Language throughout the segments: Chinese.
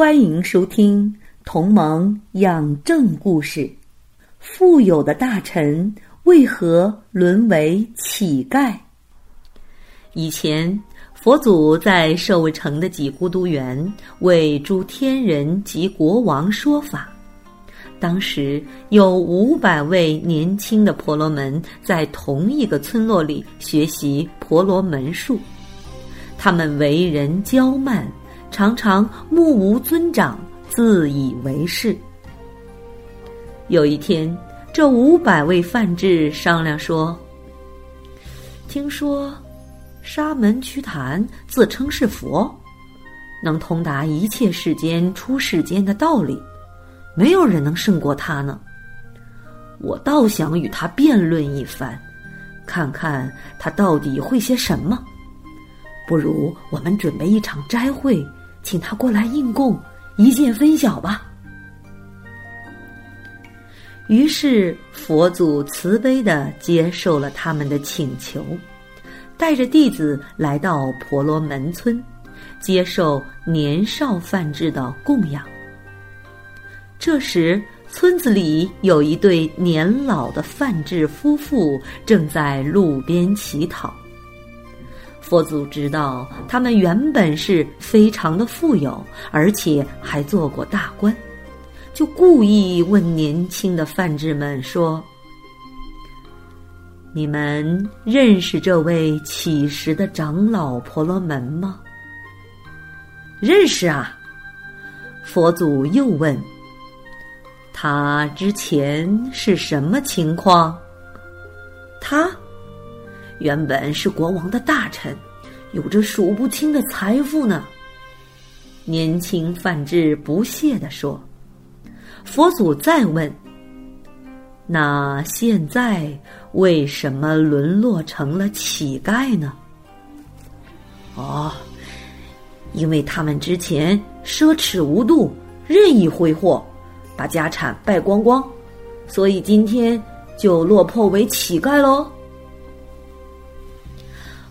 欢迎收听《同盟养正故事》。富有的大臣为何沦为乞丐？以前，佛祖在舍卫城的几孤独园为诸天人及国王说法。当时有五百位年轻的婆罗门在同一个村落里学习婆罗门术，他们为人骄慢。常常目无尊长，自以为是。有一天，这五百位梵志商量说：“听说沙门屈檀自称是佛，能通达一切世间出世间的道理，没有人能胜过他呢。我倒想与他辩论一番，看看他到底会些什么。不如我们准备一场斋会。”请他过来应供，一见分晓吧。于是佛祖慈悲的接受了他们的请求，带着弟子来到婆罗门村，接受年少范志的供养。这时，村子里有一对年老的范志夫妇正在路边乞讨。佛祖知道他们原本是非常的富有，而且还做过大官，就故意问年轻的范志们说：“你们认识这位乞食的长老婆罗门吗？”“认识啊。”佛祖又问：“他之前是什么情况？”他。原本是国王的大臣，有着数不清的财富呢。年轻范志不屑地说：“佛祖再问，那现在为什么沦落成了乞丐呢？”哦，因为他们之前奢侈无度，任意挥霍，把家产败光光，所以今天就落魄为乞丐喽。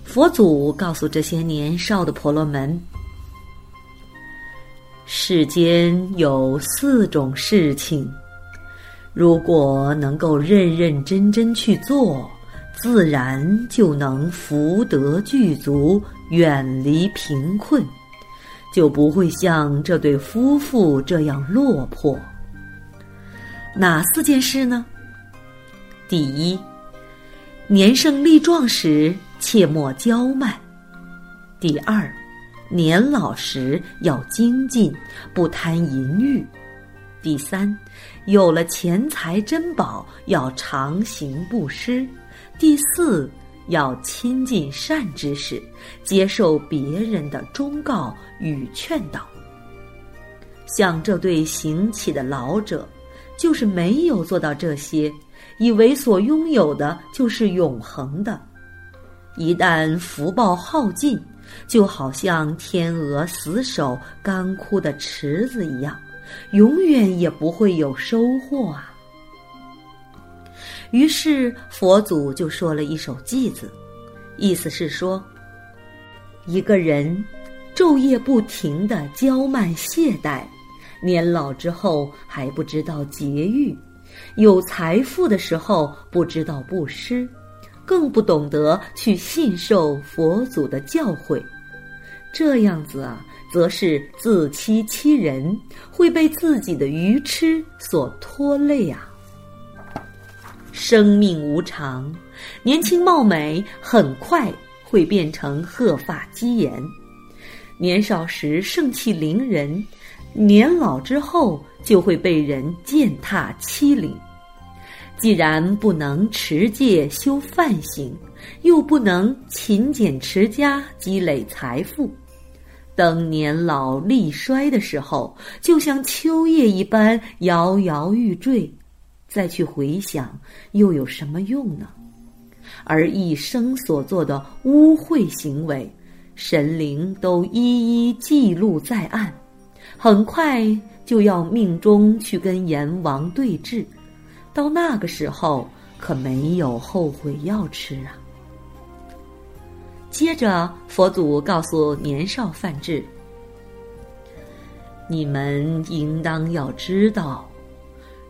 佛祖告诉这些年少的婆罗门：世间有四种事情，如果能够认认真真去做，自然就能福德具足，远离贫困，就不会像这对夫妇这样落魄。哪四件事呢？第一，年盛力壮时。切莫骄慢。第二，年老时要精进，不贪淫欲。第三，有了钱财珍宝，要常行布施。第四，要亲近善知识，接受别人的忠告与劝导。像这对行乞的老者，就是没有做到这些，以为所拥有的就是永恒的。一旦福报耗尽，就好像天鹅死守干枯的池子一样，永远也不会有收获啊。于是佛祖就说了一首偈子，意思是说，一个人昼夜不停的娇慢懈怠，年老之后还不知道节欲，有财富的时候不知道布施。更不懂得去信受佛祖的教诲，这样子啊，则是自欺欺人，会被自己的愚痴所拖累啊。生命无常，年轻貌美，很快会变成鹤发鸡颜；年少时盛气凌人，年老之后就会被人践踏欺凌。既然不能持戒修梵行，又不能勤俭持家积累财富，等年老力衰的时候，就像秋叶一般摇摇欲坠，再去回想，又有什么用呢？而一生所做的污秽行为，神灵都一一记录在案，很快就要命中去跟阎王对峙，到那个时候可没有后悔药吃啊。接着，佛祖告诉年少范志：“你们应当要知道，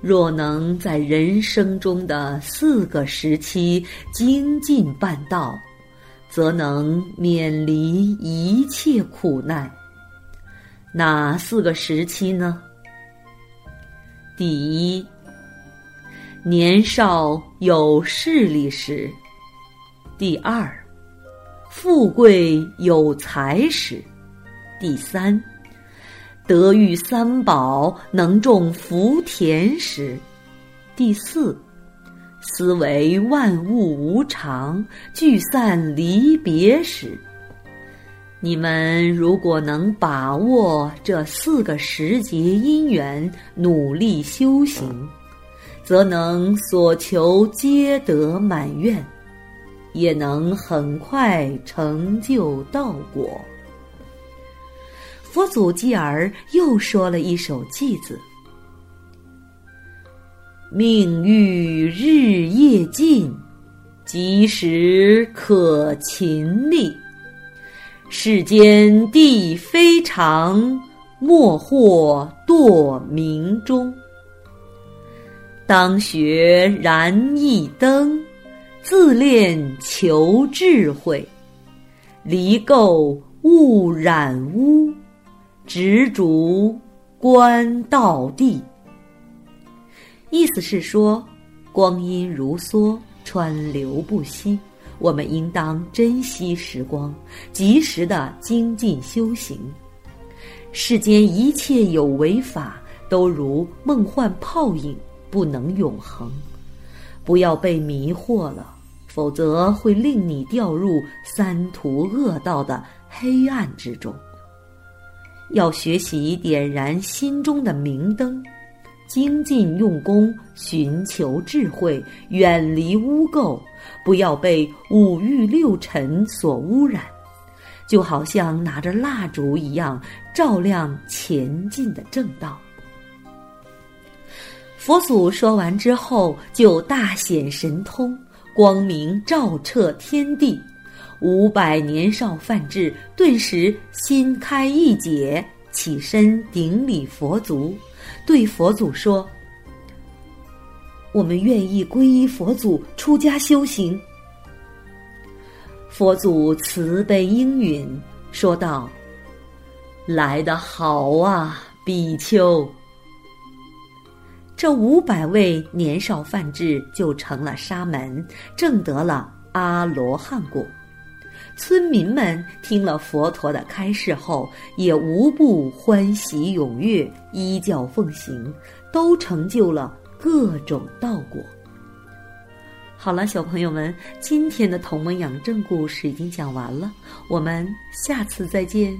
若能在人生中的四个时期精进办道，则能免离一切苦难。哪四个时期呢？第一，年少有势力时；第二。”富贵有财时，第三，德育三宝能种福田时，第四，思维万物无常聚散离别时。你们如果能把握这四个时节因缘，努力修行，则能所求皆得满愿。也能很快成就道果。佛祖继而又说了一首偈子：“命欲日夜尽，即时可勤力。世间地非常，莫惑堕冥中。当学燃一灯。”自恋求智慧，离垢勿染污，执着观道地。意思是说，光阴如梭，川流不息，我们应当珍惜时光，及时的精进修行。世间一切有为法，都如梦幻泡影，不能永恒。不要被迷惑了，否则会令你掉入三途恶道的黑暗之中。要学习点燃心中的明灯，精进用功，寻求智慧，远离污垢，不要被五欲六尘所污染，就好像拿着蜡烛一样，照亮前进的正道。佛祖说完之后，就大显神通，光明照彻天地。五百年少范志顿时心开意解，起身顶礼佛足，对佛祖说：“我们愿意皈依佛祖，出家修行。”佛祖慈悲应允，说道：“来得好啊，比丘。”这五百位年少范志就成了沙门，证得了阿罗汉果。村民们听了佛陀的开示后，也无不欢喜踊跃，依教奉行，都成就了各种道果。好了，小朋友们，今天的同门养正故事已经讲完了，我们下次再见。